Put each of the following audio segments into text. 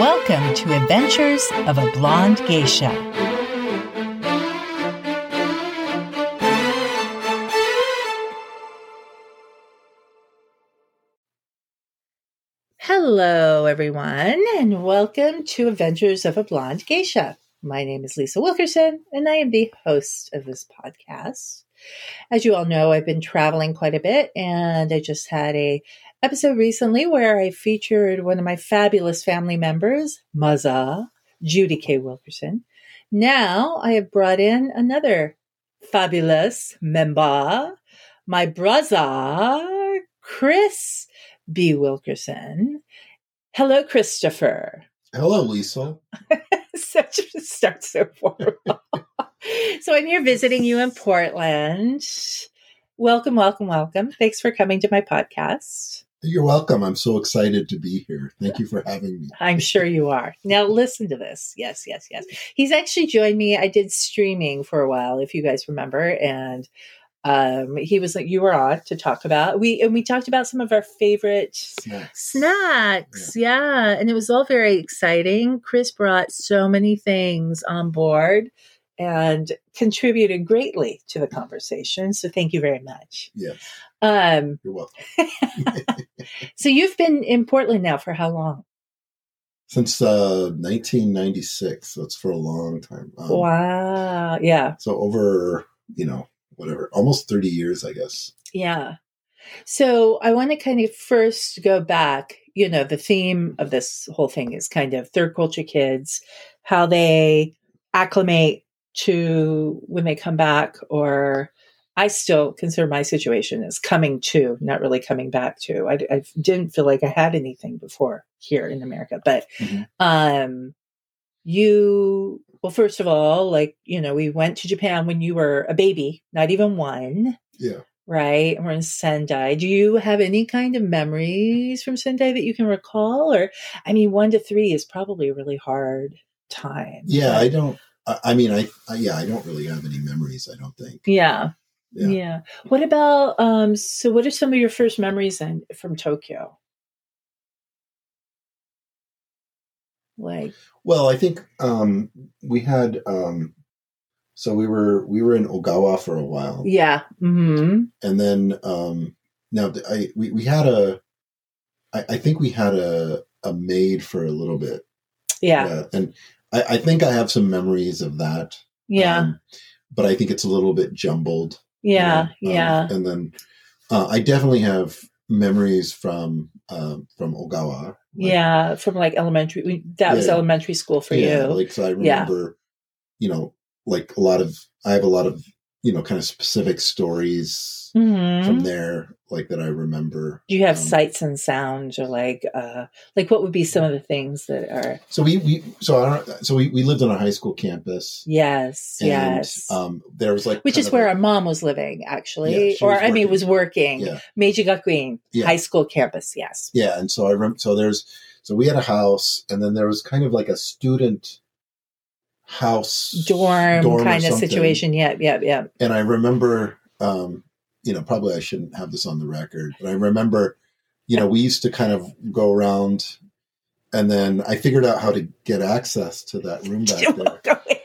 Welcome to Adventures of a Blonde Geisha. Hello, everyone, and welcome to Adventures of a Blonde Geisha. My name is Lisa Wilkerson, and I am the host of this podcast. As you all know, I've been traveling quite a bit, and I just had a episode recently where I featured one of my fabulous family members, Muzza, Judy K. Wilkerson. Now I have brought in another fabulous member, my brother, Chris B. Wilkerson. Hello, Christopher. Hello, Lisa. Such a start so formal. so I'm here visiting you in Portland. Welcome, welcome, welcome. Thanks for coming to my podcast. You're welcome. I'm so excited to be here. Thank you for having me. I'm sure you are. Now listen to this. Yes, yes, yes. He's actually joined me. I did streaming for a while, if you guys remember, and um, he was like, "You were on to talk about we and we talked about some of our favorite Snacks. snacks. Yeah. and it was all very exciting. Chris brought so many things on board and contributed greatly to the conversation. So thank you very much. Yes, Um, you're welcome. so you've been in Portland now for how long? Since uh, 1996, so it's for a long time. Um, wow. Yeah. So over, you know, whatever, almost 30 years, I guess. Yeah. So I want to kind of first go back. You know, the theme of this whole thing is kind of third culture kids, how they acclimate to when they come back, or I still consider my situation as coming to, not really coming back to. I, I didn't feel like I had anything before here in America, but Mhm. um, you, well, first of all, like, you know, we went to Japan when you were a baby, not even one Yeah. right? And we're in Sendai. Do you have any kind of memories from Sendai that you can recall? Or, I mean, one to three is probably a really hard time. Yeah, but- I don't, I, I mean, I, I, yeah, I don't really have any memories, I don't think. yeah. Yeah. Yeah. What about, um, so what are some of your first memories then from Tokyo? Like, Well, I think um, we had, um, so we were, we were in Ogawa for a while. yeah. hmm and then um now i we, we had a I, I think we had a a maid for a little bit Yeah. and I, I think i have some memories of that Yeah. um, but i think it's a little bit jumbled you yeah. um, yeah. and then uh, i definitely have memories from um from ogawa like- yeah. From like elementary, we- that was elementary school for yeah, you. like so i Yeah. remember you know like a lot of i have a lot of you know kind of specific stories Mhm. from there like that i remember Do you have Um, sights and sounds or like uh like what would be some of the things that are So we, we so I don't so we, we lived on a high school campus. yes And, yes. Um, there was like which is where a- our mom was living actually. Yeah, or i mean was working. yeah. Meiji gakuin Yeah. high school campus yes. Yeah, and so I remember so there's so we had a house, and then there was kind of like a student house dorm, or kind of situation. Yep yep yep. And I remember, um, you know, probably I shouldn't have this on the record, but I remember, you know, we used to kind of go around. And then I figured out how to get access to that room back there.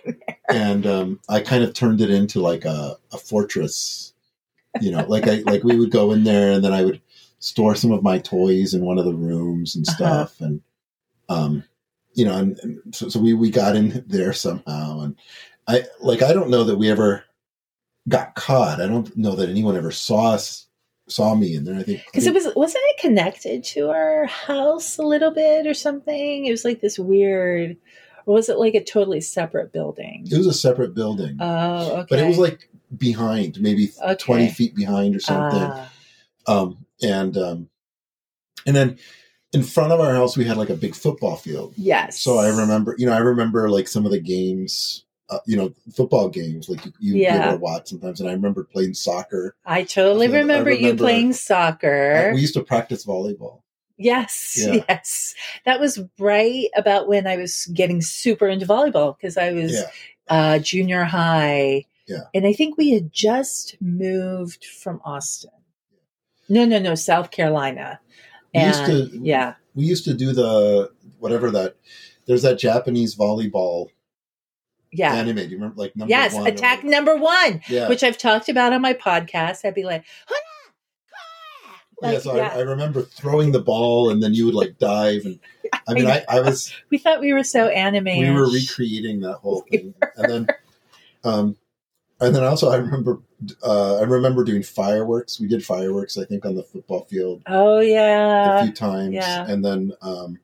There. and um, I kind of turned it into like a, a fortress. You know, like I like we would go in there, and then I would store some of my toys in one of the rooms and Uh-huh. stuff, and um, you know, and, and so, so we we got in there somehow, and I like I don't know that we ever got caught. I don't know that anyone ever saw us saw me in there. I think because it was wasn't it connected to our house a little bit or something it was like this weird or was it like a totally separate building it was a separate building, oh okay but it was like behind, maybe Okay. twenty feet behind or something. Ah. um, and um, and then in front of our house we had like a big football field. yes So I remember, you know, I remember like some of the games, uh, you know, football games like you, you Yeah. watch sometimes. And I remember playing soccer. I totally I remember, you remember- playing soccer. we used to practice volleyball. yes, Yeah. yes. That was right about when I was getting super into volleyball because I was Yeah, uh, junior high. Yeah. And I think we had just moved from Austin. No, no, no, South Carolina. We used to- yeah. we used to do the whatever that. There's that Japanese volleyball Yeah. anime. Do you remember like number yes, one? attack number one, Yeah. which I've talked about on my podcast. I'd be like, "Hana! Like, yeah, so yeah. I, I remember throwing the ball and then you would like dive and I mean I, I was we thought we were so animated. we were recreating that whole thing and then um and then also I remember uh I remember doing fireworks. We did fireworks I think on the football field Oh yeah. a few times yeah. and then um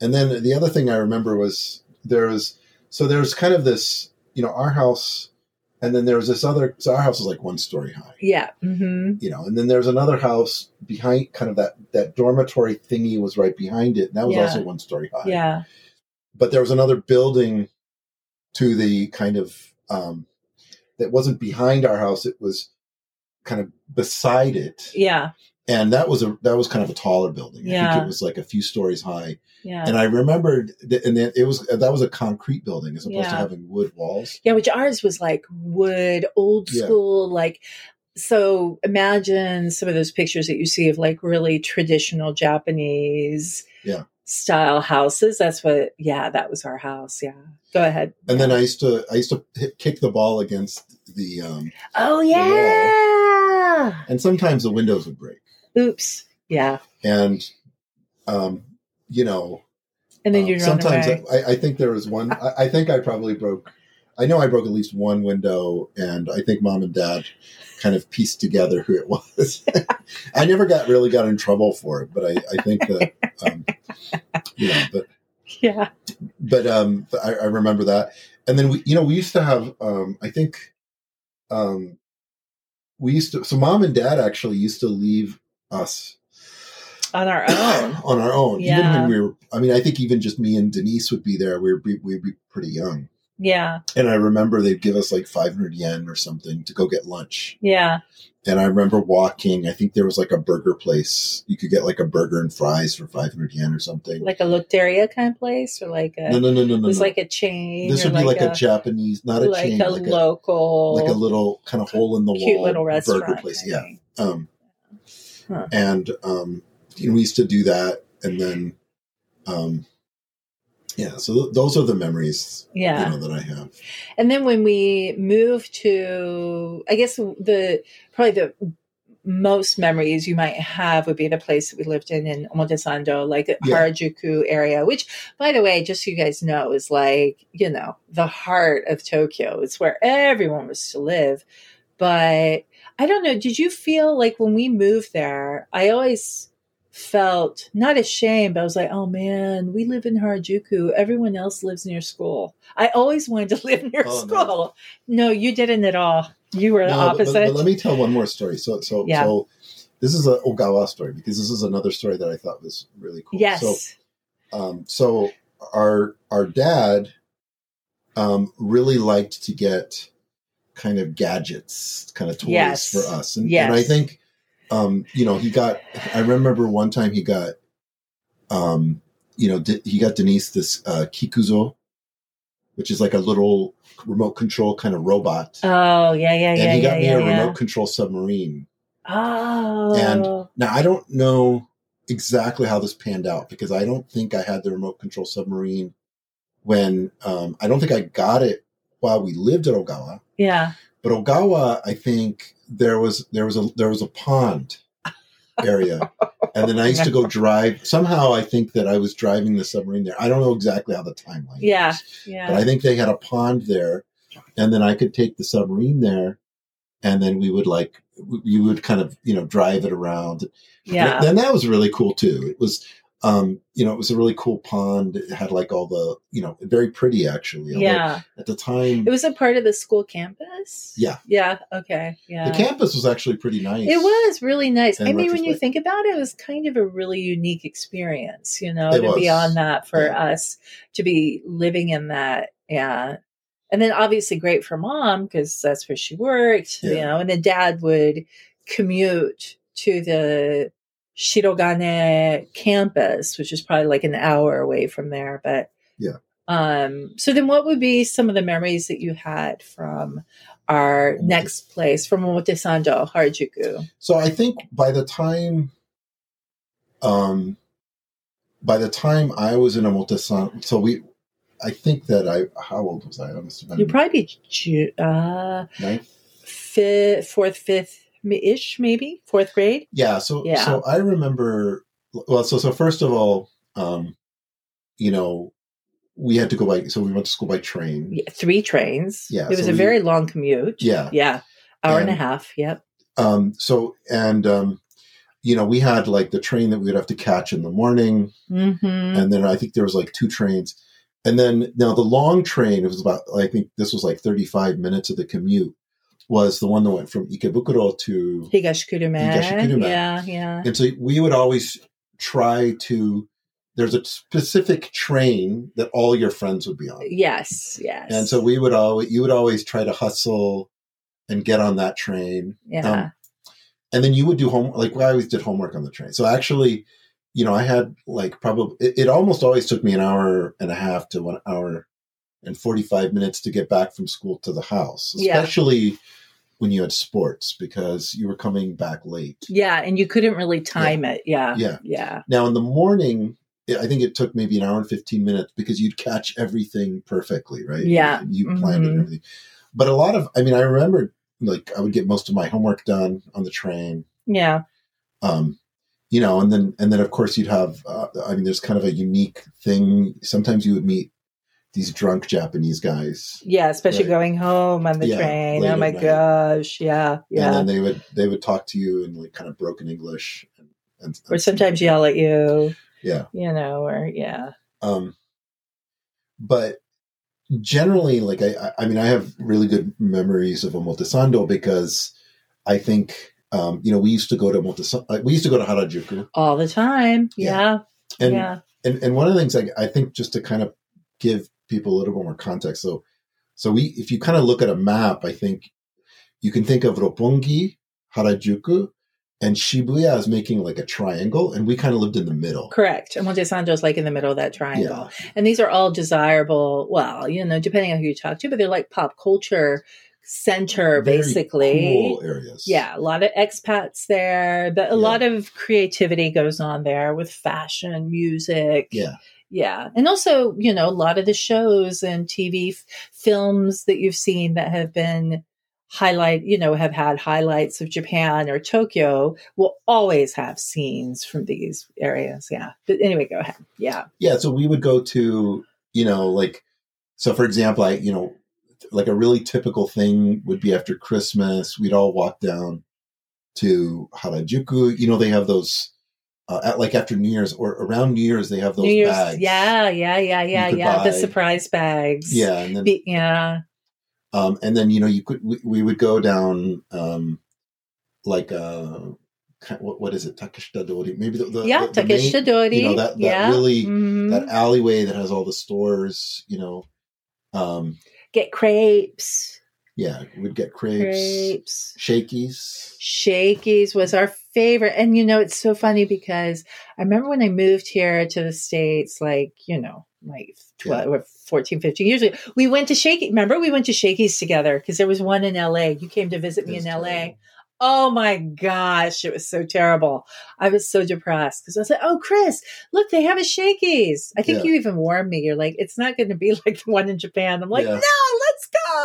and then the other thing I remember was there was so there was kind of this you know our house and then there was this other so our house was like one story high yeah. hmm you know and then there's another house behind kind of that that dormitory thingy was right behind it and that was Yeah. also one story high Yeah. but there was another building to the kind of um that wasn't behind our house it was kind of beside it Yeah. and that was a that was kind of a taller building i Yeah. think it was like a few stories high Yeah. and i remembered that, and then it was that was a concrete building as opposed to having wood walls Yeah, which ours was like wood, old Yeah. school, like so imagine some of those pictures that you see of like really traditional Japanese Yeah. style houses. That's what yeah, that was our house. Yeah. Go ahead. and then i used to i used to hit, kick the ball against the um Oh yeah. and sometimes the windows would break Oops. Yeah. and um you know And then um, you'd run sometimes. I, I think there was one I, I think i probably broke i know i broke at least one window and i think mom and dad kind of pieced together who it was i never got really got in trouble for it but i, I think that um you know but yeah. but um I, I remember that and then we you know we used to have um i think um we used to so mom and dad actually used to leave us On our own. on our own Yeah. even when we were i mean i think even just me and denise would be there we would be, we'd be pretty young yeah. and i remember they'd give us like 500 yen or something to go get lunch Yeah. and i remember walking i think there was like a burger place you could get like a burger and fries for 500 yen or something Like a Lotteria kind of place or like a no no no no it no, was no. like a chain. this would be like a, japanese not a like chain a like a local like a little kind of hole in the wall. cute little restaurant. burger place. Yeah. Um, Huh. and um, you know, we used to do that, and then, um, yeah. So th- those are the memories, Yeah. you know, that I have. And then when we moved to, I guess the probably the most memories you might have would be the place that we lived in in Omotesando, like the Yeah. Harajuku area, which, by the way, just so you guys know, is like, you know, the heart of Tokyo. It's where everyone was to live. But I don't know, did you feel like when we moved there, I always felt not ashamed, but I was like, oh man, we live in Harajuku. Everyone else lives near school. I always wanted to live near Oh, school. No. you didn't at all. You were the No, but- opposite. But, but let me tell one more story. So, so, Yeah. so this is a Ogawa story because this is another story that I thought was really cool. yes. So, um, so our our dad um, really liked to get kind of gadgets, kind of toys Yes. for us, and, Yes. and I think um, you know he got. I remember one time he got, um, you know, De- he got Denise this uh, Kikuzo, which is like a little remote control kind of robot, oh, yeah, yeah, yeah. and he got yeah, me yeah, a yeah. remote control submarine. Oh. And- Now I don't know exactly how this panned out because I don't think I had the remote control submarine when um, I don't think I got it while we lived at Ogawa. yeah. But Ogawa, I think there was there was a there was a pond area, and then I used to go drive. Somehow, I think that I was driving the submarine there. I don't know exactly how the timeline. Yeah. goes, but I think they had a pond there, and then I could take the submarine there, and then we would like you would kind of you know drive it around. Yeah. And that was really cool too. It was, um, you know, it was a really cool pond. It had like all the, you know, very pretty actually. Yeah. At the time, It was a part of the school campus. Yeah. Yeah. Okay. Yeah. the campus was actually pretty nice. It was really nice. I mean, when you think about it, it was kind of a really unique experience, you know, It to was. be on that for Yeah. us to be living in that. Yeah. And then obviously great for mom because that's where she worked, you know, and then dad would commute to the Shirogane campus, which is probably like an hour away from there. But Yeah. Um, so then what would be some of the memories that you had from our Omote- next place from Omotesando, Harajuku? So I think by the time, um, by the time I was in Omotesando, so we, I think that I, how old was I? I must have been You'd probably be Ju- uh, ninth. fifth, fourth, fifth ish, maybe fourth grade. Yeah. So, Yeah. so I remember, well, so, so first of all, um, you know, we had to go by, so we went to school by train. Yeah, three trains. Yeah, it was so a we- very long commute. Yeah. yeah, hour and, a half. Yep. Um, so, and, um, you know, we had like the train that we would have to catch in the morning. Mm-hmm. and then I think there was like two trains, and then now the long train it was about I think this was like thirty five minutes of the commute was the one that went from Ikebukuro to Higashikurume. Yeah, yeah. and so we would always try to there's a specific train that all your friends would be on Yes, yes. and so we would always you would always try to hustle and get on that train yeah. um, and then you would do home like I always did homework on the train. So actually, you know, I had like probably it, it almost always took me an hour and a half to one hour and forty five minutes to get back from school to the house, Yeah. When you had sports because you were coming back late. yeah, and you couldn't really time it. Yeah. Yeah. Yeah. Now in the morning. I think it took maybe an hour and 15 minutes because you'd catch everything perfectly, right? Yeah. And you planned it and Mhm. everything. But a lot of, I mean, I remember like I would get most of my homework done on the train Yeah. um, you know, and then and then of course you'd have. Uh, I mean, there's kind of a unique thing. Sometimes you would meet these drunk Japanese guys, Yeah, especially Right. going home on the Yeah, train. Oh my gosh. Yeah. yeah. and then they would they would talk to you in like kind of broken English, and, and or sometimes yell at you, yeah. you know, or yeah. Um, but generally, like I, I- mean, I have really good memories of Omotesando because I think. Um, you know, we used to go to Omotesando. We used to go to Harajuku, All the time. Yeah. and yeah. and and one of the things I, I think just to kind of give people a little bit more context so so we if you kind of look at a map i think you can think of roppongi harajuku and shibuya as making like a triangle and we kind of lived in the middle Correct. And Monte is like in the middle of that triangle. Yeah. And these are all desirable, well, you know, depending on who you talk to, but they're like pop culture center, Very basically. cool areas Yeah, a lot of expats there, but a Yeah. lot of creativity goes on there with fashion, music. yeah Yeah. And also, you know, a lot of the shows and TV f- films that you've seen that have been highlight, you know, have had highlights of Japan or Tokyo will always have scenes from these areas. Yeah. But anyway, go ahead. Yeah. yeah so we would go to you know like so for example i you know like a really typical thing would be after christmas we'd all walk down to harajuku you know they have those uh, at, like after new year's or around new year's they have those New Year's. bags Yeah. Yeah. Yeah. Yeah. Yeah. The surprise bags. yeah and then Be- yeah. um and then you know you could we, we would go down um like uh what, what is it takeshita maybe the, the yeah. the, the main- you know, that- that yeah. really- Mhm. that alleyway that has all the stores you know um Get crepes. Yeah we'd get crepes, Crepes. shakies Shakey's was our favorite. And you know, it's so funny because I remember when I moved here to the States, like, you know, like 12 or 14, 15 years ago, we went to Shakey. Remember, we went to Shakey's together because there was one in LA. You came to visit me in LA. terrible. Oh my gosh, it was so terrible. I was so depressed because I was like, oh, Chris, look, they have a Shakey's. I think Yeah. you even warned me. You're like, it's not going to be like the one in Japan. I'm like, Yeah. no,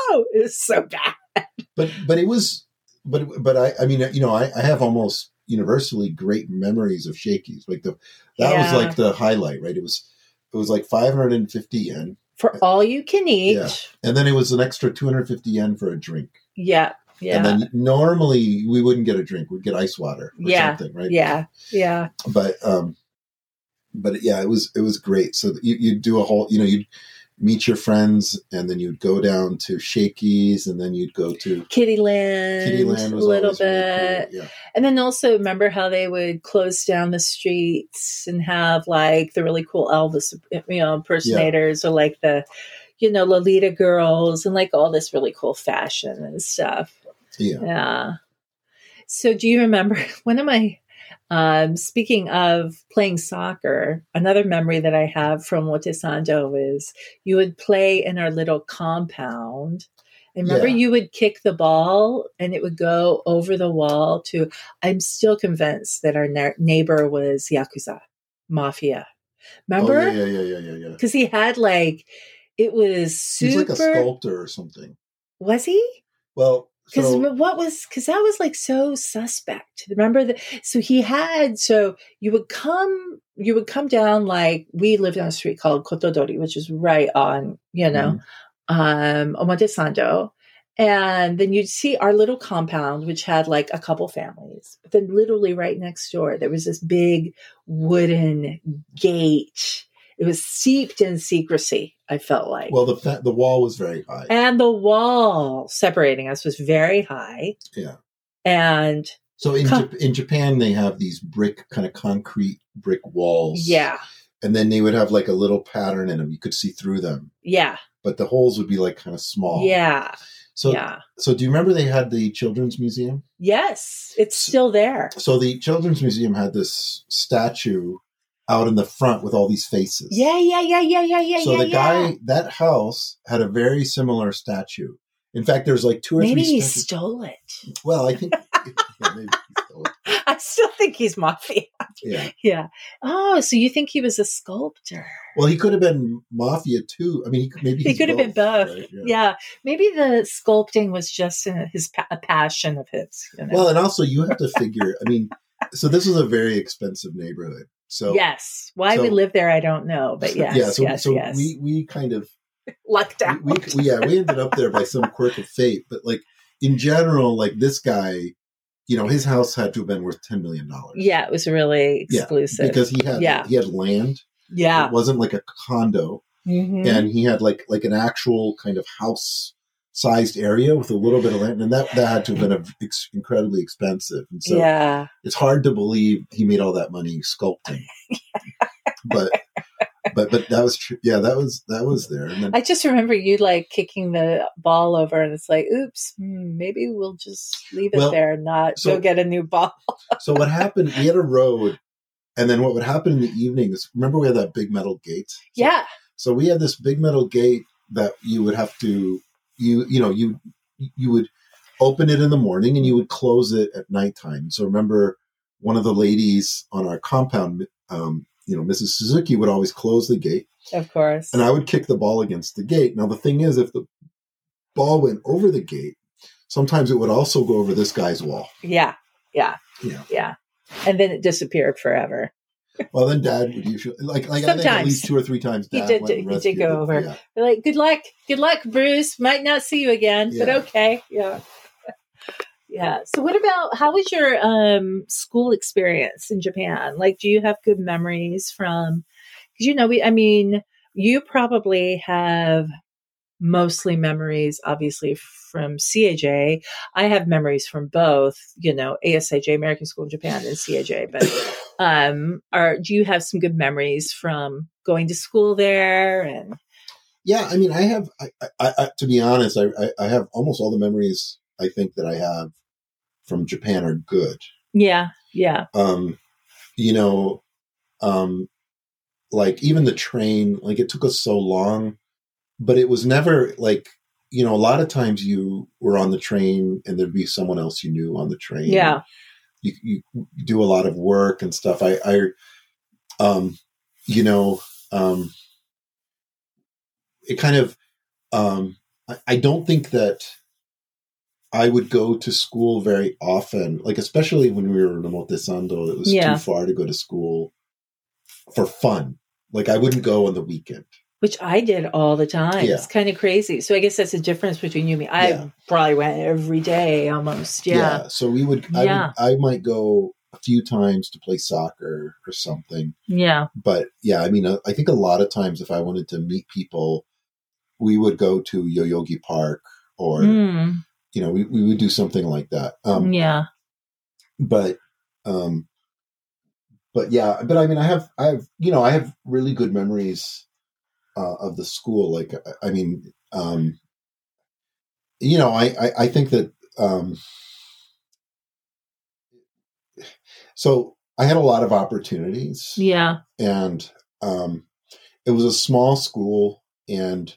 go. It was so bad. but but it was but but i i mean you know i, I have almost universally great memories of Shakey's like the that was like the highlight right it was it was like 550 yen For all you can eat. Yeah. and then it was an extra 250 yen for a drink Yeah. Yeah. and then normally we wouldn't get a drink we'd get ice water or Yeah. something right yeah. Yeah. but um but yeah it was it was great so you you do a whole you know you'd meet your friends and then you'd go down to Shakey's and then you'd go to Kiddy Land, Kiddy Land was a little always really bit. cool. yeah And then also remember how they would close down the streets and have like the really cool Elvis, you know, impersonators or like the, you know, Lolita girls and like all this really cool fashion and stuff. yeah Yeah. So do you remember one of my um speaking of playing soccer, another memory that I have from Omotesando is you would play in our little compound. And remember Yeah. you would kick the ball and it would go over the wall to I'm still convinced that our ne- neighbor was yakuza, mafia. Remember? Oh, yeah, yeah, yeah, yeah, yeah. Because he had like it was He's super. like a sculptor or something. was he? Well, Because so what was because that was like so suspect. Remember that? So he had so you would come you would come down like we lived on a street called Kotodori, which is right on you know Mm-hmm. um Omotesando. And then you'd see our little compound, which had like a couple families. But then, literally right next door, there was this big wooden gate. It was steeped in secrecy, I felt like. well, the the wall was very high. and the wall separating us was very high. Yeah. And So in Huh. Jap- in Japan, they have these brick kind of concrete brick walls. yeah, and then they would have like a little pattern in them. You could see through them, yeah, but the holes would be like kind of small. yeah, So yeah. so do you remember they had the children's museum? Yes, it's still there. So the children's museum had this statue out in the front with all these faces. Yeah, yeah, yeah, yeah, yeah, yeah, so yeah. the yeah. guy that house had a very similar statue. In fact, there's like two or Maybe three. he statues. stole it. Well, I think yeah, maybe he stole it. I still think he's mafia. Yeah. Yeah. Oh, so you think he was a sculptor? Well, he could have been mafia too. I mean, he maybe He he's could have been both. right? Yeah. Maybe the sculpting was just uh, his a passion of his. You know? Well, and also you have to figure. I mean, so this is a very expensive neighborhood. So yes. Why we live there, I don't know, but yes, yeah. So yes, so yes. we we kind of lucked out. we, we yeah we ended up there by some quirk of fate. But like in general, like this guy, you know, his house had to have been worth ten million dollars. yeah, it was really Yeah, exclusive. because he had Yeah. he had land. yeah. It wasn't like a condo, Mhm. and he had like like an actual kind of house sized area with a little bit of land, and that that had to have been a, ex- incredibly expensive. And so yeah. it's hard to believe he made all that money sculpting. but but but that was true. Yeah, that was that was there. And then I just remember you like kicking the ball over, and it's like, oops, hmm, maybe we'll just leave it Well, there and not so- go get a new ball. so what happened? We had a road, and then what would happen in the evenings? Remember, we had that big metal gate. So, yeah. So we had this big metal gate that you would have to you you know you you would open it in the morning and you would close it at nighttime. So remember, one of the ladies on our compound, um, you know, Mrs. Suzuki would always close the gate. Of course. and I would kick the ball against the gate. Now the thing is, if the ball went over the gate, sometimes it would also go over this guy's wall. yeah. Yeah. Yeah. Yeah. And then it disappeared forever. Well, then Dad would usually like like I think at least two or three times. He Dad did- went he did go over. Yeah. Like, good luck. Good luck, Bruce. Might not see you again, but okay. Yeah. Yeah. So what about how was your um school experience in Japan? Like do you have good memories from cuz you know we I mean you probably have mostly memories obviously from CAJ. I have memories from both, you know, ASIJ American School in Japan and CAJ, but um are do you have some good memories from going to school there and Yeah, I mean, I have. I, I, I to be honest, I, I I have almost all the memories I think that I have from Japan are good. yeah yeah Um, you know, um, like even the train, like it took us so long, but it was never like you know. A lot of times you were on the train and there'd be someone else you knew on the train. yeah you you do a lot of work and stuff. I I um you know um it kind of um I, I don't think that I would go to school very often, like especially when we were in Omotesando, it was Yeah. too far to go to school for fun. Like I wouldn't go on the weekend. Which I did all the time. Yeah. It's kind of crazy. So I guess that's the difference between you and me. I Yeah. probably went every day almost. Yeah. So we would I, Yeah. would I might go a few times to play soccer or something. Yeah. but yeah, I mean, uh, I think a lot of times if I wanted to meet people, we would go to Yoyogi Park or, Mm, you know, we, we would do something like that. Um, yeah. but, um, but yeah, but I mean, I have, I have, you know, I have really good memories, uh, of the school. Like, I- I mean, um, you know, I, I, I think that, um, so I had a lot of opportunities. Yeah. and um, it was a small school and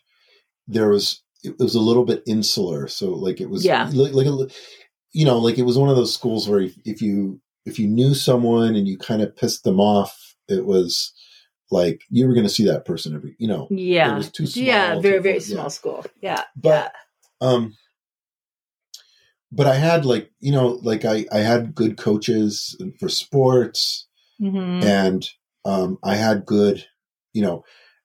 there was it was a little bit insular so like it was Yeah. like, like a, you know like it was one of those schools where if, if you if you knew someone and you kind of pissed them off it was like you were going to see that person every, you know, Yeah. It was too small yeah, very, very yeah. small school. Yeah. But um but I had like, you know, like I I had good coaches for sports yeah. Mhm. and um I had good, you know,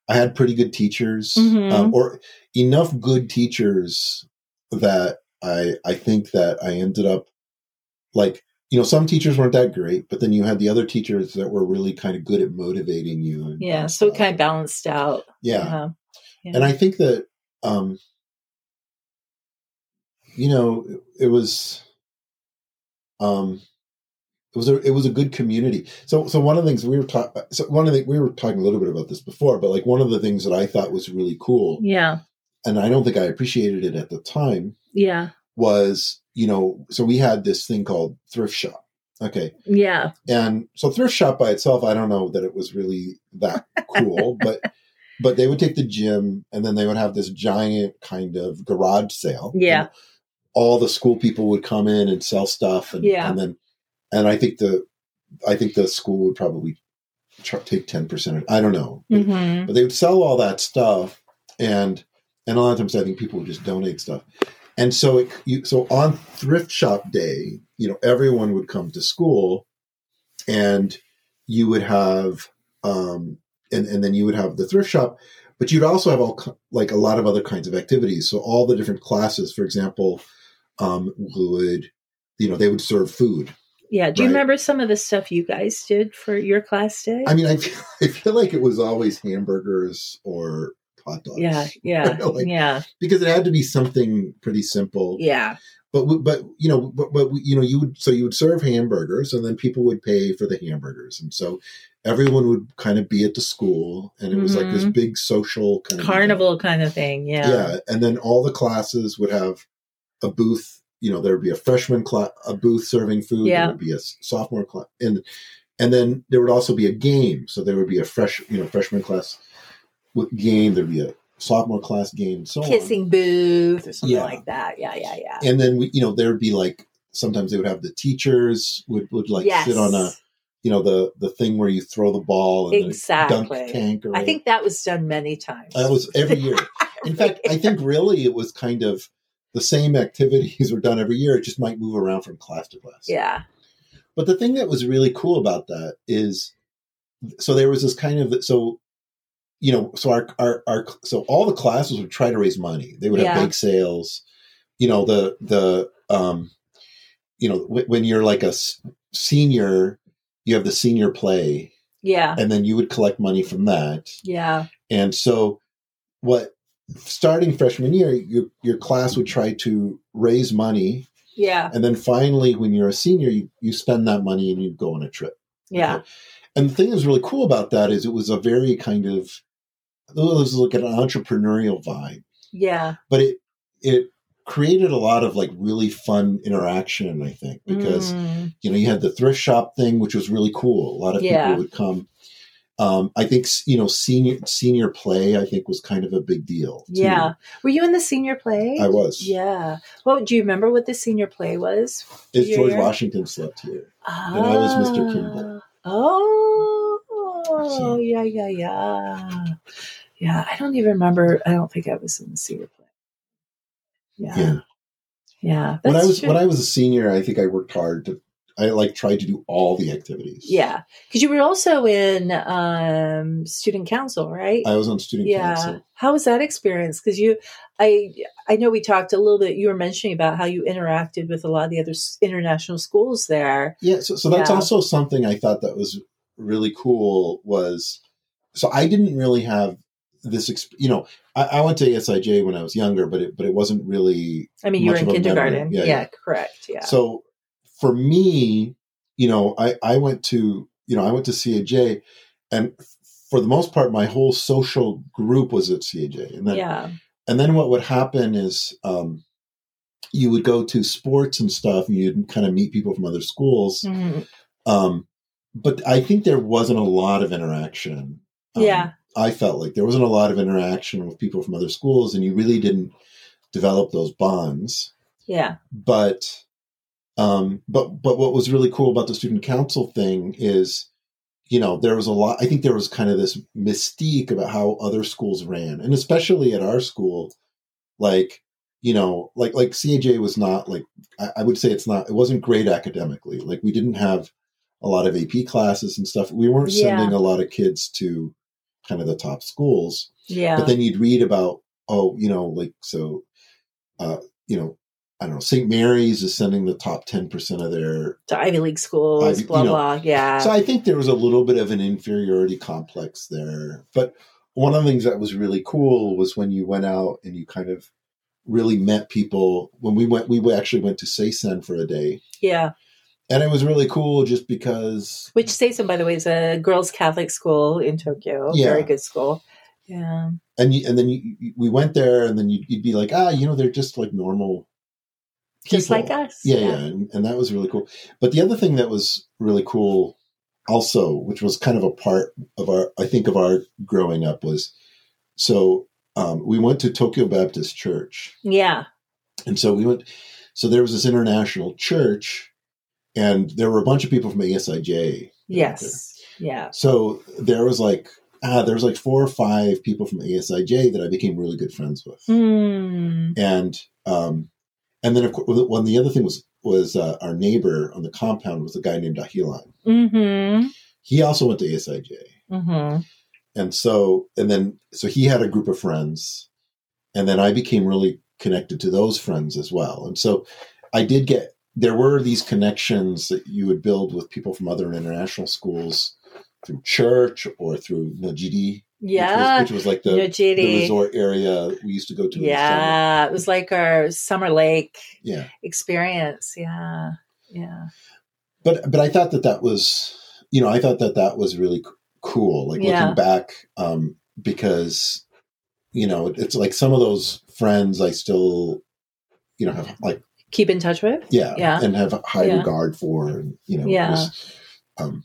I had pretty good teachers Mhm. um, or enough good teachers that I I think that I ended up like you know some teachers weren't that great, but then you had the other teachers that were really kind of good at motivating you. And, yeah. So it kind of balanced out. yeah. Uh-huh. Yeah. and I think that um you know it, it was um it was a it was a good community. So so one of the things we were talking so one of the we were talking a little bit about this before, but like one of the things that I thought was really cool, Yeah. and I don't think I appreciated it at the time, Yeah. was you know so we had this thing called thrift shop. Okay, Yeah. and so thrift shop by itself, I don't know that it was really that cool, but but they would take the gym and then they would have this giant kind of garage sale. Yeah. All the school people would come in and sell stuff, and, Yeah. and then and I think the I think the school would probably take ten percent. I don't know, but, hmm but they would sell all that stuff, and and a lot of times I think people would just donate stuff. And so it you, so on thrift shop day, you know, everyone would come to school, and you would have um and and then you would have the thrift shop, but you'd also have all like a lot of other kinds of activities. So all the different classes, for example, um would you know they would serve food. Yeah. Do you Right. remember some of the stuff you guys did for your class day? I mean, I feel, I feel like it was always hamburgers or hot dogs. yeah. Yeah. Like- yeah. because it had to be something pretty simple. Yeah. But but you know but, but you know you would so you would serve hamburgers and then people would pay for the hamburgers and so everyone would kind of be at the school and it was like this Mhm. big social kind of Carnival kind of thing. Yeah. yeah and then all the classes would have a booth you know there would be a freshman class a booth serving food Yeah. there would be a sophomore class and and then there would also be a game so there would be a fresh you know freshman class with game there'd be a sophomore class game and so on Kissing booth or something Yeah. like that. Yeah. Yeah. Yeah. and then we, you know, there would be like sometimes they would have the teachers would would like yes. sit on a, you know, the the thing where you throw the ball and Exactly. the dunk tank. Or I think that was done many times. that was every year. In fact, I think really it was kind of the same activities were done every year. It just might move around from class to class. yeah. But the thing that was really cool about that is, so there was this kind of so, you know, so our our, our so all the classes would try to raise money. They would have Yeah. bake sales. You know the the um, you know w- when you're like a s- senior, you have the senior play, Yeah. and then you would collect money from that. Yeah. And so, what starting freshman year, your your class would try to raise money, Yeah. and then finally, when you're a senior, you, you spend that money and you go on a trip. Yeah. Okay. And the thing that was really cool about that is it was a very kind of it was like an entrepreneurial vibe, Yeah. but it it created a lot of like really fun interaction. I think because Mm. you know you had the thrift shop thing, which was really cool. A lot of Yeah. people would come. Um, I think you know senior senior play. I think was kind of a big deal. too. Yeah. Were you in the senior play? I was. Yeah. Well, do you remember what the senior play was? It's George? Washington slept here. Ah. I was Mr. Kimball. Oh, So- yeah, yeah, yeah. Yeah, I don't even remember. I don't think I was in the senior play. Yeah. Yeah. Yeah. when I was true. when I was a senior, I think I worked hard to. I like tried to do all the activities. Yeah. Because you were also in um, student council, right? I was on student yeah. council. How was that experience? Because you, I, I know we talked a little bit. You were mentioning about how you interacted with a lot of the other international schools there. Yeah, so, so that's Yeah. also something I thought that was really cool. Was so I didn't really have this. Exp- you know, I, I went to ASIJ when I was younger, but it but it wasn't really. I mean, you were in of a memory. kindergarten. Yeah, Yeah, yeah. correct. Yeah. So for me, you know, I I went to you know I went to CAJ, and for the most part, my whole social group was at CAJ, and then yeah. and then what would happen is um, you would go to sports and stuff and you'd kind of meet people from other schools Mhm. um, but i think there wasn't a lot of interaction Um, Yeah. i felt like there wasn't a lot of interaction with people from other schools and you really didn't develop those bonds Yeah. but um, but but what was really cool about the student council thing is you know, there was a lot, I think there was kind of this mystique about how other schools ran. And especially at our school, like, you know, like, like CAJ was not like, I, I would say it's not, it wasn't great academically. Like, we didn't have a lot of AP classes and stuff. We weren't Yeah. sending a lot of kids to kind of the top schools. Yeah. But then you'd read about, oh, you know, like, so, uh, you know, I don't know, St. Mary's is sending the top 10% of their to Ivy League schools, Ivy- blah you know, blah. Yeah. so I think there was a little bit of an inferiority complex there. But one of the things that was really cool was when you went out and you kind of really met people. When we went, we actually went to Seisen for a day. yeah. And it was really cool just because, Which Seisen, by the way, is a girls' Catholic school in Tokyo. Yeah. Very good school. Yeah. and you, and then you, you- we went there and then you'd, you'd be like, ah, you know, they're just like normal Just like us. Yeah, yeah, and, and that was really cool. But the other thing that was really cool, also, which was kind of a part of our, I think, of our growing up, was so um, we went to Tokyo Baptist Church, Yeah. and so we went. So there was this international church, and there were a bunch of people from ASIJ. that went there. Yes. Yeah. So there was like ah, there was like four or five people from ASIJ that I became really good friends with Hmm. and um, and then of course, one the other thing was was uh, our neighbor on the compound was a guy named Dahilan. Mm-hmm. He also went to ASIJ, Mm-hmm. and so and then so he had a group of friends, and then I became really connected to those friends as well. And so I did get there were these connections that you would build with people from other international schools through church or through Nojiri, Yeah. which, was, which was like the, the resort area we used to go to. in the summer. Yeah. It was like our summer lake yeah. experience. Yeah. Yeah. but but I thought that that was you know I thought that that was really cool like Yeah. looking back um because you know it's like some of those friends I still you know have like Keep in touch with. yeah, Yeah. and have high Yeah. regard for and you know Yeah. was, um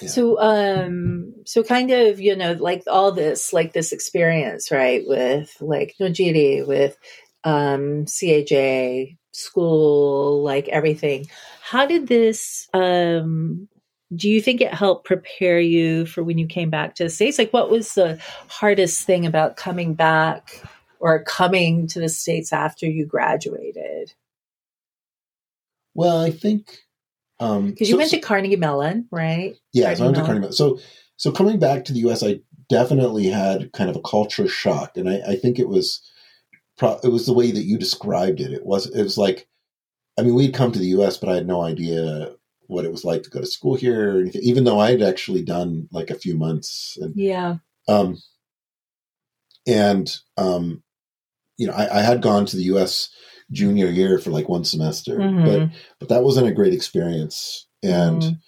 Yeah. So, um, so kind of, you know, like all this, like this experience, right, with like Nojiri, with um, CAJ, school, like everything. How did this, um, do you think it helped prepare you for when you came back to the States? Like, what was the hardest thing about coming back or coming to the States after you graduated? well I think um Because you so- went to Carnegie Mellon, right? yeah so I went to Carnegie Carnegie Mellon. so so coming back to the US I definitely had kind of a culture shock and I, I think it was pro- it was the way that you described it it was it was like I mean we'd come to the US but I had no idea what it was like to go to school here or anything even though I had actually done like a few months and Yeah. um and um you know I, I had gone to the US junior year for like one semester but Mhm. but that wasn't a great experience and Mhm.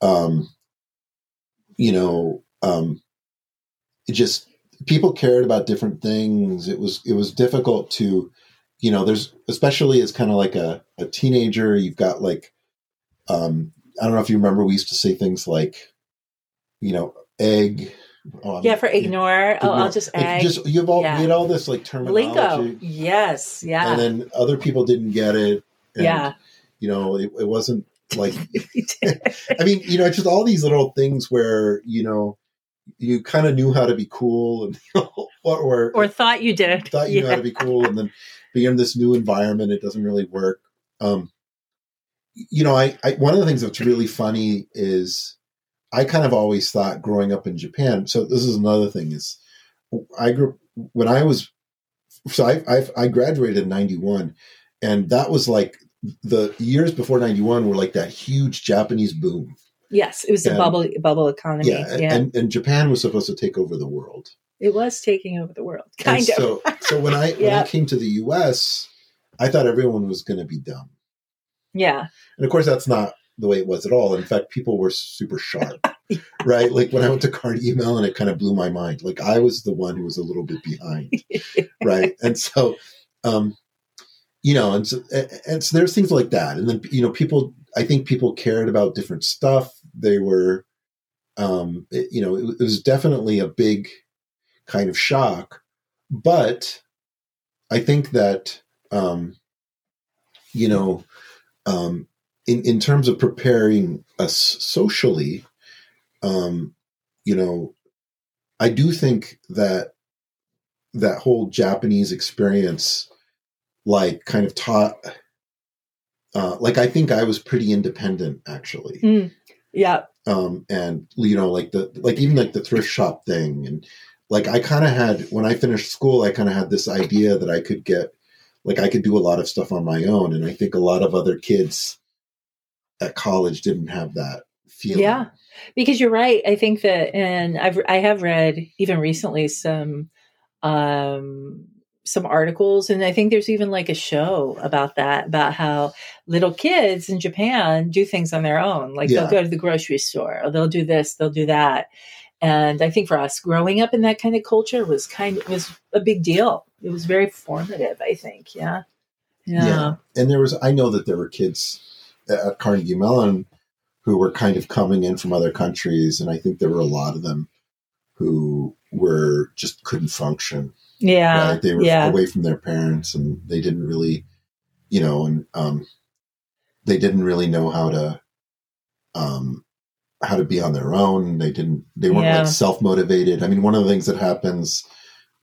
um you know um it just people cared about different things it was it was difficult to you know there's especially as kind of like a, a teenager you've got like um i don't know if you remember we used to say things like you know egg um, Yeah, for ignore. Oh, I'll just egg. just you have all Yeah. you had all this like terminology Lingo. Yes. Yeah. and then other people didn't get it and, yeah. you know it, it wasn't like I mean, you know, it's just all these little things where you know you kind of knew how to be cool and or, or, or thought you did. thought you knew how to be cool, and then being in this new environment, it doesn't really work. Um, you know, I, I one of the things that's really funny is I kind of always thought growing up in Japan. So this is another thing is I grew when I was so I I, I graduated in '91, and that was like the years before 91 were like that huge Japanese boom. Yes, it was a bubble bubble economy. Yeah. Yeah, And, and Japan was supposed to take over the world. it was taking over the world, And kind of. so, so when I, when I came to the US, I thought everyone was going to be dumb. yeah, And of course, that's not the way it was at all. In fact, people were super sharp, right? Like when I went to Carnegie Mellon and it kind of blew my mind. Like I was the one who was a little bit behind, right? And so, um, you know, and so, and so there's things like that. And then, you know, people, I think people cared about different stuff. They were, um, it- you know, it, it was definitely a big kind of shock. But I think that, um, you know, um, in, in terms of preparing us socially, um, you know, I do think that that whole Japanese experience, like, kind of taught. Uh, like I think I was pretty independent actually, Mm. Yeah. um, and you know, like the like even like the thrift shop thing, and like I kind of had when I finished school, I kind of had this idea that I could get like I could do a lot of stuff on my own, and I think a lot of other kids at college didn't have that feeling. Yeah. Because you're right. I think that, and I've I have read even recently some um some articles, and I think there's even like a show about that about how little kids in Japan do things on their own. Like Yeah. they'll go to the grocery store, or they'll do this, they'll do that. And I think for us, growing up in that kind of culture was kind of was a big deal. It was very formative. I think. Yeah. Yeah. Yeah. and there was I know that there were kids at Carnegie Mellon who were kind of coming in from other countries, and I think there were a lot of them who were just couldn't function. Yeah. right? They were yeah. away from their parents, and they didn't really, you know, and um, they didn't really know how to, um, how to be on their own. They didn't. They weren't Yeah. like self motivated. I mean, one of the things that happens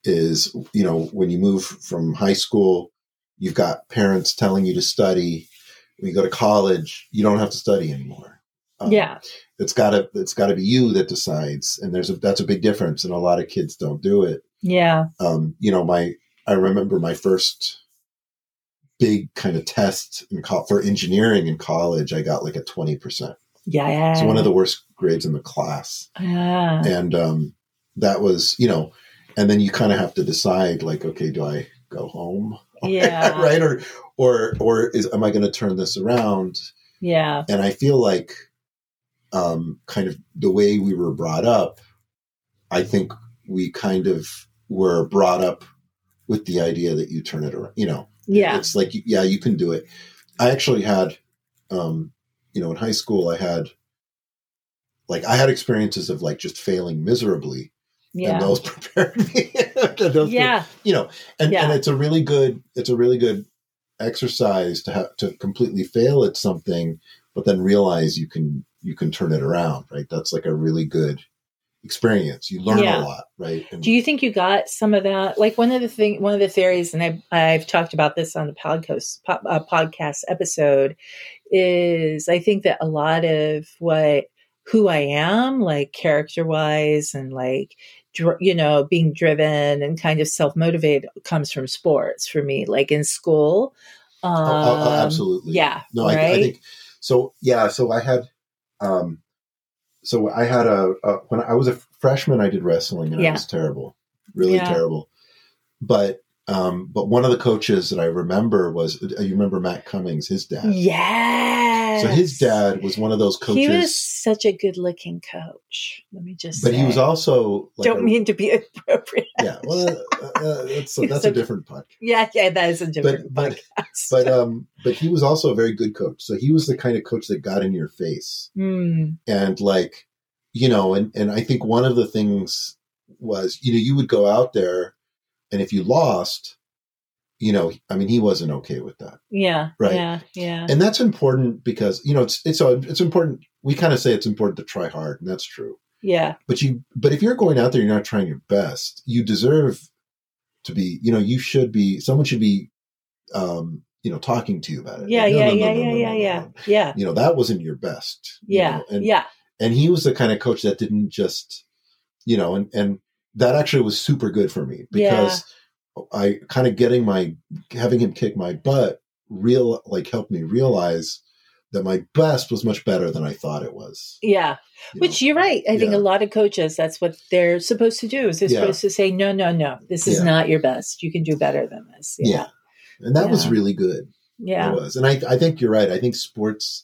is, you know, when you move from high school, you've got parents telling you to study. When you go to college, you don't have to study anymore. Um, yeah. it's gotta it's gotta be you that decides, and there's a that's a big difference, and a lot of kids don't do it Yeah. um, you know, my I remember my first big kind of test in co- for engineering in college. I got like a twenty percent. Yeah. It's one of the worst grades in the class, Ah. and um, that was you know, and then you kind of have to decide like, okay, do I go home? Yeah. right, or or or is am I going to turn this around? Yeah. And I feel like, um, kind of the way we were brought up, I think we kind of were brought up with the idea that you turn it around. You know, Yeah. it's like, yeah, you can do it. I actually had, um, you know, in high school, I had, like, I had experiences of like just failing miserably, and Yeah. those prepared me. Those- Yeah. you know, and, Yeah. and it's a really good, it's a really good exercise to have to completely fail at something, but then realize you can you can turn it around, right? That's like a really good experience. You learn Yeah. a lot, right? And Do you think you got some of that? Like one of the thing, one of the theories, and I've, I've talked about this on the podcast po- uh, podcast episode, is I think that a lot of what who I am, like character wise, and like dr- you know being driven and kind of self motivated, comes from sports for me. Like in school, um, Oh, oh, oh, absolutely. yeah, no, I, I think so. Yeah, so I had, um, so I had a, a when I was a freshman, I did wrestling, and Yeah. it was terrible, really Yeah. terrible. But um, but one of the coaches that I remember was uh, you remember Matt Cummings, his dad. yeah. So his dad was one of those coaches. He was such a good looking coach. Let me just but say. he was also like Don't a- mean to be appropriate. yeah well uh, uh, that's, He's that's a a- different podcast Yeah, yeah, that is a different but- podcast. but um but he was also a very good coach so he was the kind of coach that got in your face Mm, and like you know and and i think one of the things was you know you would go out there and if you lost you know i mean he wasn't okay with that. Yeah, Right. yeah, yeah, and that's important because you know it's it's so it's important we kind of say it's important to try hard and that's true. Yeah, but you but if you're going out there you're not trying your best you deserve to be you know you should be someone should be um you know talking to you about it. Yeah, Like, no, yeah, no, no, yeah, yeah, yeah, yeah, yeah, you know that wasn't your best you yeah, know? and yeah, and he was the kind of coach that didn't just you know and and that actually was super good for me because i kind of getting my having him kick my butt real like helped me realize that my best was much better than i thought it was yeah. you Which know? you're right. I think a lot of coaches, that's what they're supposed to do. Is they're Yeah. supposed to say, no, no, no, this is Yeah. not your best. You can do better than this. yeah. and that was really good yeah, It was. And I, I think you're right. I think sports,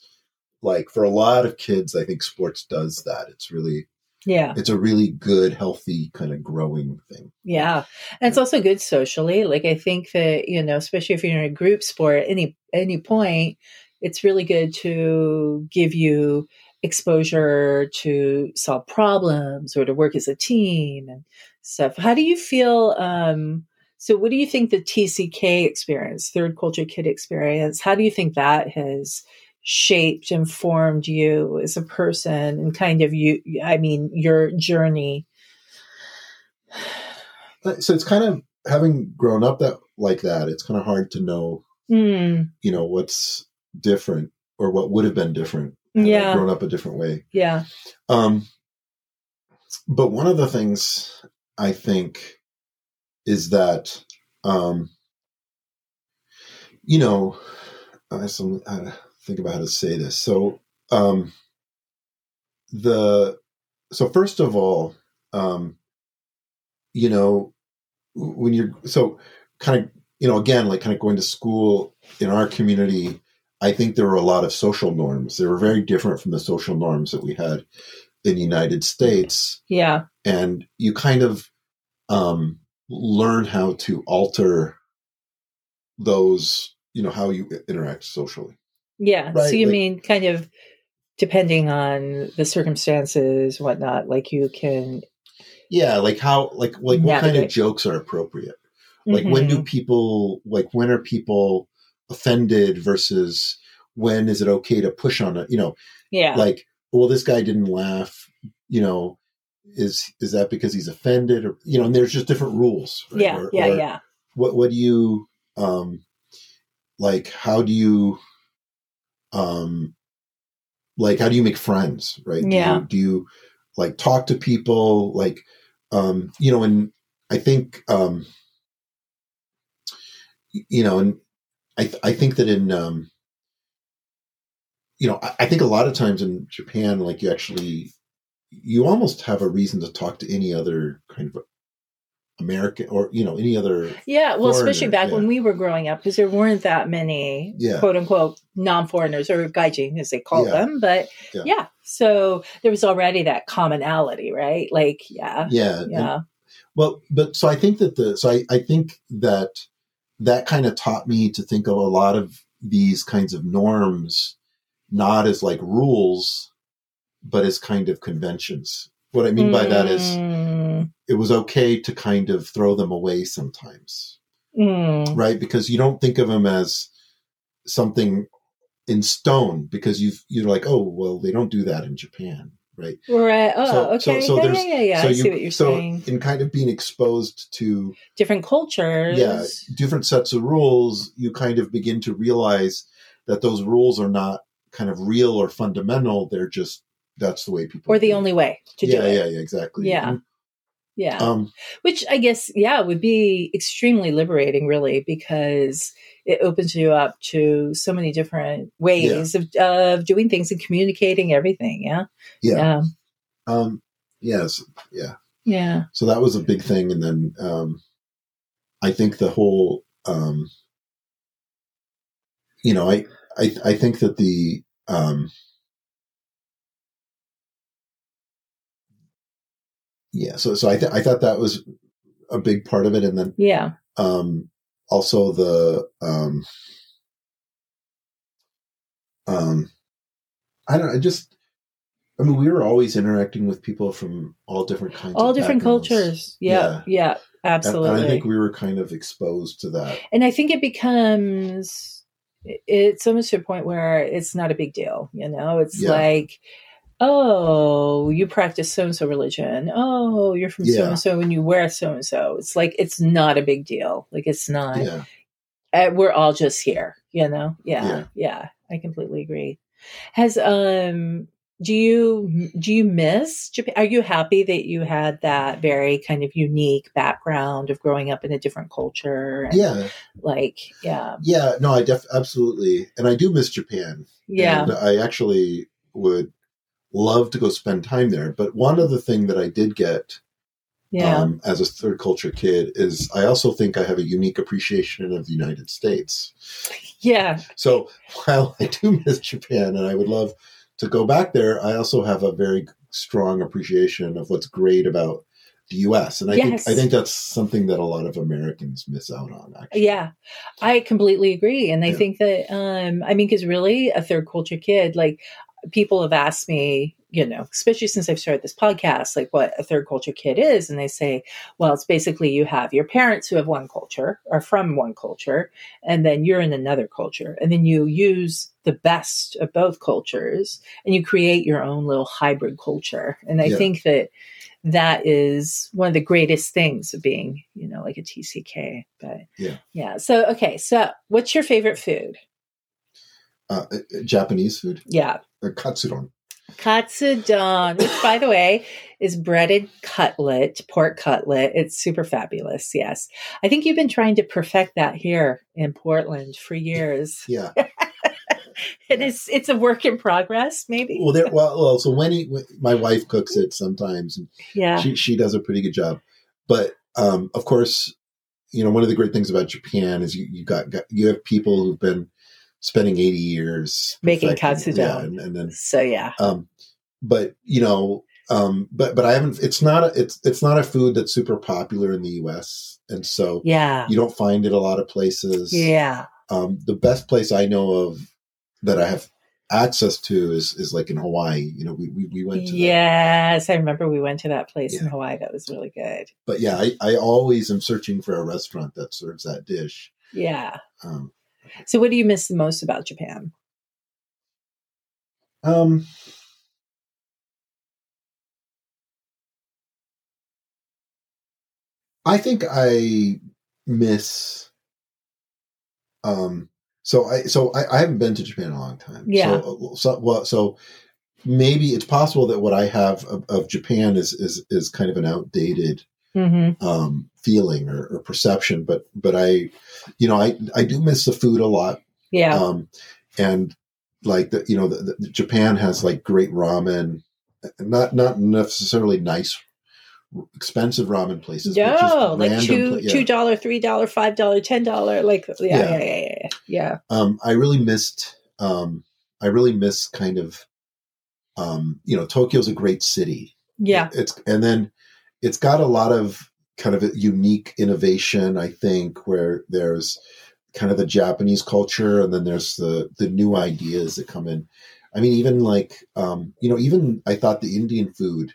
like for a lot of kids, I think sports does that. It's really, yeah. it's a really good, healthy kind of growing thing. Yeah. And it's also good socially. Like I think that, you know, especially if you're in a group sport at any any point, it's really good to give you exposure to solve problems or to work as a team and stuff. How do you feel um so what do you think the TCK experience, third culture kid experience, how do you think that has shaped and formed you as a person and kind of you i mean your journey. So it's kind of having grown up that like that it's kind of hard to know mm, you know what's different or what would have been different Yeah. grown up a different way. Yeah. Um but one of the things i think is that um you know i some I think about how to say this. So um the so first of all um you know when you're so kind of you know again like kind of going to school in our community i think there were a lot of social norms. They were very different from the social norms that we had in the united states. Yeah. And you kind of um learn how to alter those you know how you interact socially yeah so you like- mean kind of depending on the circumstances whatnot like you can yeah like how like like what kind of jokes are appropriate? Like when do Mhm. people like when are people offended versus when is it okay to push on it? You know yeah. like well this guy didn't laugh you know is is that because he's offended or you know and there's just different rules right? yeah Or- yeah or yeah. what what do you um like how do you um like how do you make friends right do Yeah. you, do you like talk to people like um you know and i think um you know and i th- i think that in um you know I, I think a lot of times in japan like you actually you almost have a reason to talk to any other kind of american or you know any other Yeah, well, especially foreigner, back when we were growing up, because there weren't that many Yeah. quote unquote non foreigners or gaijin, as they call Yeah. them. But Yeah. yeah. so there was already that commonality, right? Like, yeah, yeah and- yeah, Well, but so I think that the so I, I think that that kind of taught me to think of a lot of these kinds of norms not as like rules, but as kind of conventions. What I mean by that is Mm, it was okay to kind of throw them away sometimes, mm, right? Because you don't think of them as something in stone because you've you're like, oh well, they don't do that in Japan, right? right. Oh, So- so- okay. so yeah, there's- yeah, yeah, yeah. so I you see what you're so saying. in kind of being exposed to Different cultures. yeah different sets of rules you kind of begin to realize that those rules are not kind of real or fundamental they're just that's the way people Or the only way to yeah do it. yeah yeah exactly Yeah. Yeah. um Which I guess, yeah, would be extremely liberating, really, because it opens you up to so many different ways of, of doing things and communicating everything. Yeah. yeah Yeah. um yes yeah Yeah. so that was a big thing and then um i think the whole um you know i i i think that the um yeah so so i th- i thought that was a big part of it and then Yeah. um also the um um i don't know I just i mean we were always interacting with people from all different kinds of All different backgrounds. cultures. Yeah. Yeah. And- absolutely. and i think we were kind of exposed to that and I think it becomes it's almost to a point where it's not a big deal, you know? It's Yeah. like, oh, you practice so and so religion. Oh, you're from so and so and you wear so and so. It's like it's not a big deal. Like it's not. yeah Uh, we're all just here, you know? Yeah, Yeah. yeah. I completely agree. Has um do you do you miss Japan? Are you happy that you had that very kind of unique background of growing up in a different culture? yeah like yeah yeah no i def absolutely and i do miss japan yeah and i actually would love to go spend time there. But one other thing that i did get yeah. um, as a third culture kid is i also think i have a unique appreciation of the united states. Yeah. So while i do miss japan and i would love to go back there i also have a very strong appreciation of what's great about the us and i Yes. think i think that's something that a lot of americans miss out on actually. Yeah. I completely agree. And i Yeah. think that um i mean because really a third culture kid like people have asked me you know, especially since I've started this podcast, like what a third culture kid is. And they say, well, it's basically you have your parents who have one culture or from one culture, and then you're in another culture. And then you use the best of both cultures and you create your own little hybrid culture. And I Yeah. think that that is one of the greatest things of being, you know, like a TCK. But Yeah. yeah. So, okay. So, what's your favorite food? Uh, uh, Japanese food, Yeah. uh, katsudon. Katsudon, which by the way is breaded cutlet, pork cutlet. It's super fabulous. Yes. I think you've been trying to perfect that here in Portland for years. Yeah. It is it's a work in progress, maybe. Well, there. Well, well, so when he, my wife cooks it sometimes, and Yeah. she she does a pretty good job. But um, of course, you know one of the great things about Japan is you you got, got you have people who've been spending eighty years Making katsudon. yeah, and, and then So yeah. um, but you know, um, but but I haven't. It's not a it's it's not a food that's super popular in the U.S. and so Yeah. you don't find it a lot of places. Yeah. Um, the best place I know of that I have access to is is like in Hawaii. You know, we we, we went to that. Yes, I remember we went to that place in Hawaii. That was really good. But yeah, I, I always am searching for a restaurant that serves that dish. Yeah. Um, So, what do you miss the most about Japan? um, I think I miss. Um, so I so I, I haven't been to Japan in a long time. Yeah. So, so well, so maybe it's possible that what I have of, of Japan is is is kind of an outdated Mm-hmm. um, feeling or, or perception. But but I, you know, I I do miss the food a lot. Yeah. Um, and like the you know the, the Japan has like great ramen, not not necessarily nice, expensive ramen places. but just no, like two pla- yeah. two dollar, three dollar, five dollar, ten dollar. Like yeah, Yeah. yeah, yeah, yeah. yeah. um, I really missed. Um, I really miss kind of, um, you know, Tokyo's a great city. Yeah. It's and then it's got a lot of kind of a unique innovation. I think where there's kind of the Japanese culture, and then there's the the new ideas that come in. I mean, even like um, you know, even I thought the Indian food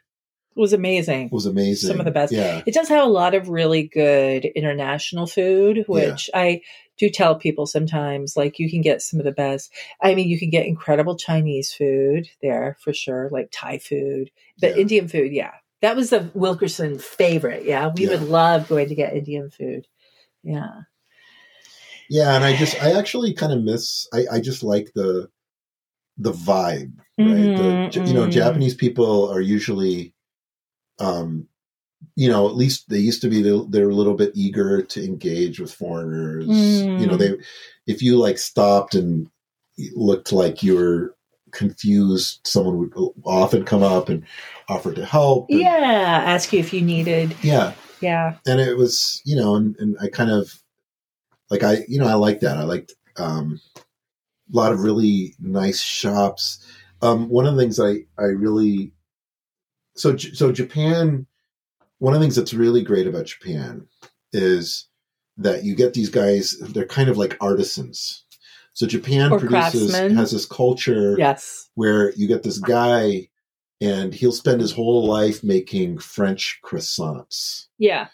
was amazing. was amazing. Some of the best. Yeah. It does have a lot of really good international food, which I do tell people sometimes. Like you can get some of the best. I mean, you can get incredible Chinese food there for sure, like Thai food, but Yeah. Indian food, yeah, that was the Wilkerson favorite. Yeah, we Yeah. would love going to get Indian food. Yeah, Yeah, and I just I actually kind of miss I, I just like the the vibe, right? Mhm, the, you know, mhm. Japanese people are usually um you know, at least they used to be they're a little bit eager to engage with foreigners. You know, Mm. they if you like stopped and looked like you were confused, someone would often come up and offer to help. and- yeah. Ask you if you needed. Yeah. Yeah, and it was you know and, and i kind of like i you know i like that i liked um a lot of really nice shops um one of the things i i really so so japan one of the things that's really great about japan is that you get these guys they're kind of like artisans so japan Or produces has this culture yes, where you get this guy and he'll spend his whole life making french croissants yeah,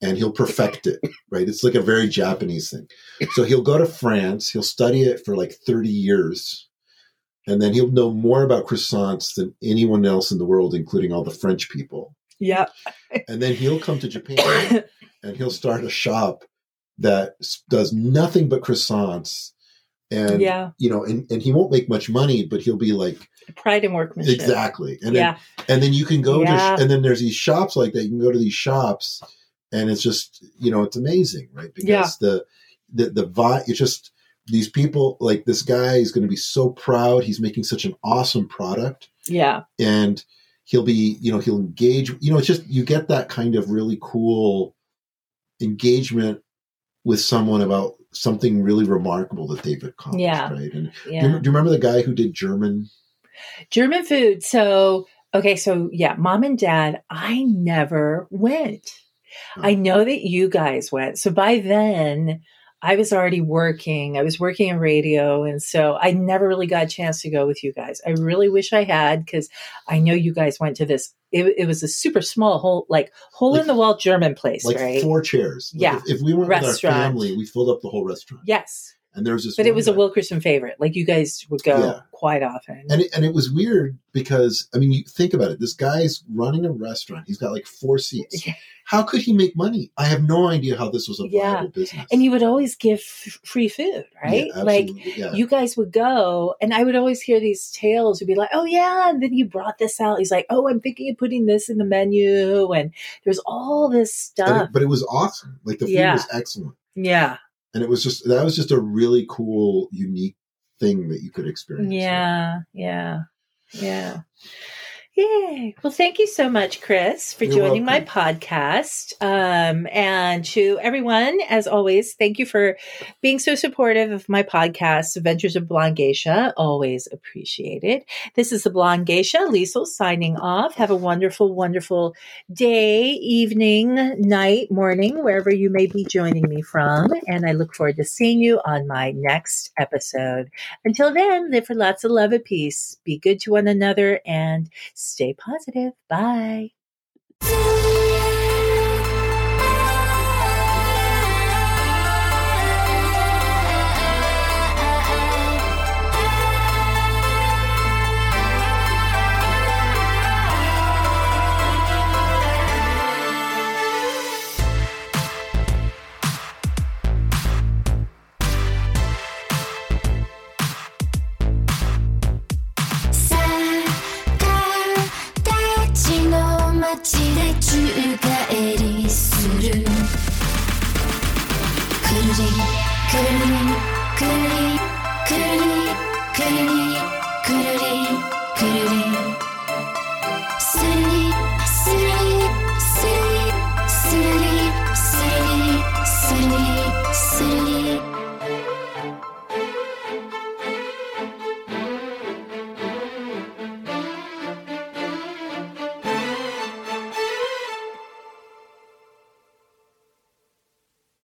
and he'll perfect it, right? It's like a very Japanese thing. So he'll go to France, he'll study it for like 30 years, and then he'll know more about croissants than anyone else in the world, including all the French people. yeah, And then he'll come to Japan and he'll start a shop that does nothing but croissants. And, yeah. you know, and, and he won't make much money, but he'll be like, Pride in workmanship. exactly. And then yeah, and then you can go Yeah. to and then there's these shops like that you can go to these shops and it's just you know it's amazing right because Yeah. the the the vibe it's just these people like this guy is going to be so proud he's making such an awesome product yeah, and he'll be you know he'll engage you know it's just you get that kind of really cool engagement with someone about something really remarkable that they've accomplished Yeah. right and yeah. do, you, do you remember the guy who did german German food. So, okay, so yeah, mom and dad, I never went. I uh-huh. know that you guys went. So by then, I was already working. I was working in radio. And so I never really got a chance to go with you guys. I really wish I had because I know you guys went to this. It, it was a super small hole, like hole Like- in the wall German place, like right? four chairs. Like, Yeah. If, if we went with Restaurant. our family, we filled up the whole restaurant. yes. And there was this. But it was a Wilkerson favorite. Like you guys would go Yeah. quite often. And it, and it was weird because I mean, you think about it. This guy's running a restaurant. He's got like four seats. How could he make money? I have no idea how this was a Yeah. viable business. and you would always give f- free food, right? Yeah, like you guys would go and I would always hear these tales would be like, Oh yeah, and then you brought this out. He's like, Oh, I'm thinking of putting this in the menu and there's all this stuff. it- but it was awesome. Like the food was excellent, yeah. And it was just that was just a really cool, unique thing that you could experience. Yeah. Yeah. Yeah. Yay. Well, thank you so much, Chris, for You're joining my podcast. Um, and to everyone, as always, thank you for being so supportive of my podcast, Adventures of Blonde Geisha. Always appreciated. This is the Blonde Geisha, Liesel signing off. Have a wonderful, wonderful day, evening, night, morning, wherever you may be joining me from. And I look forward to seeing you on my next episode. Until then, live for lots of love and peace. Be good to one another and stay positive. Bye.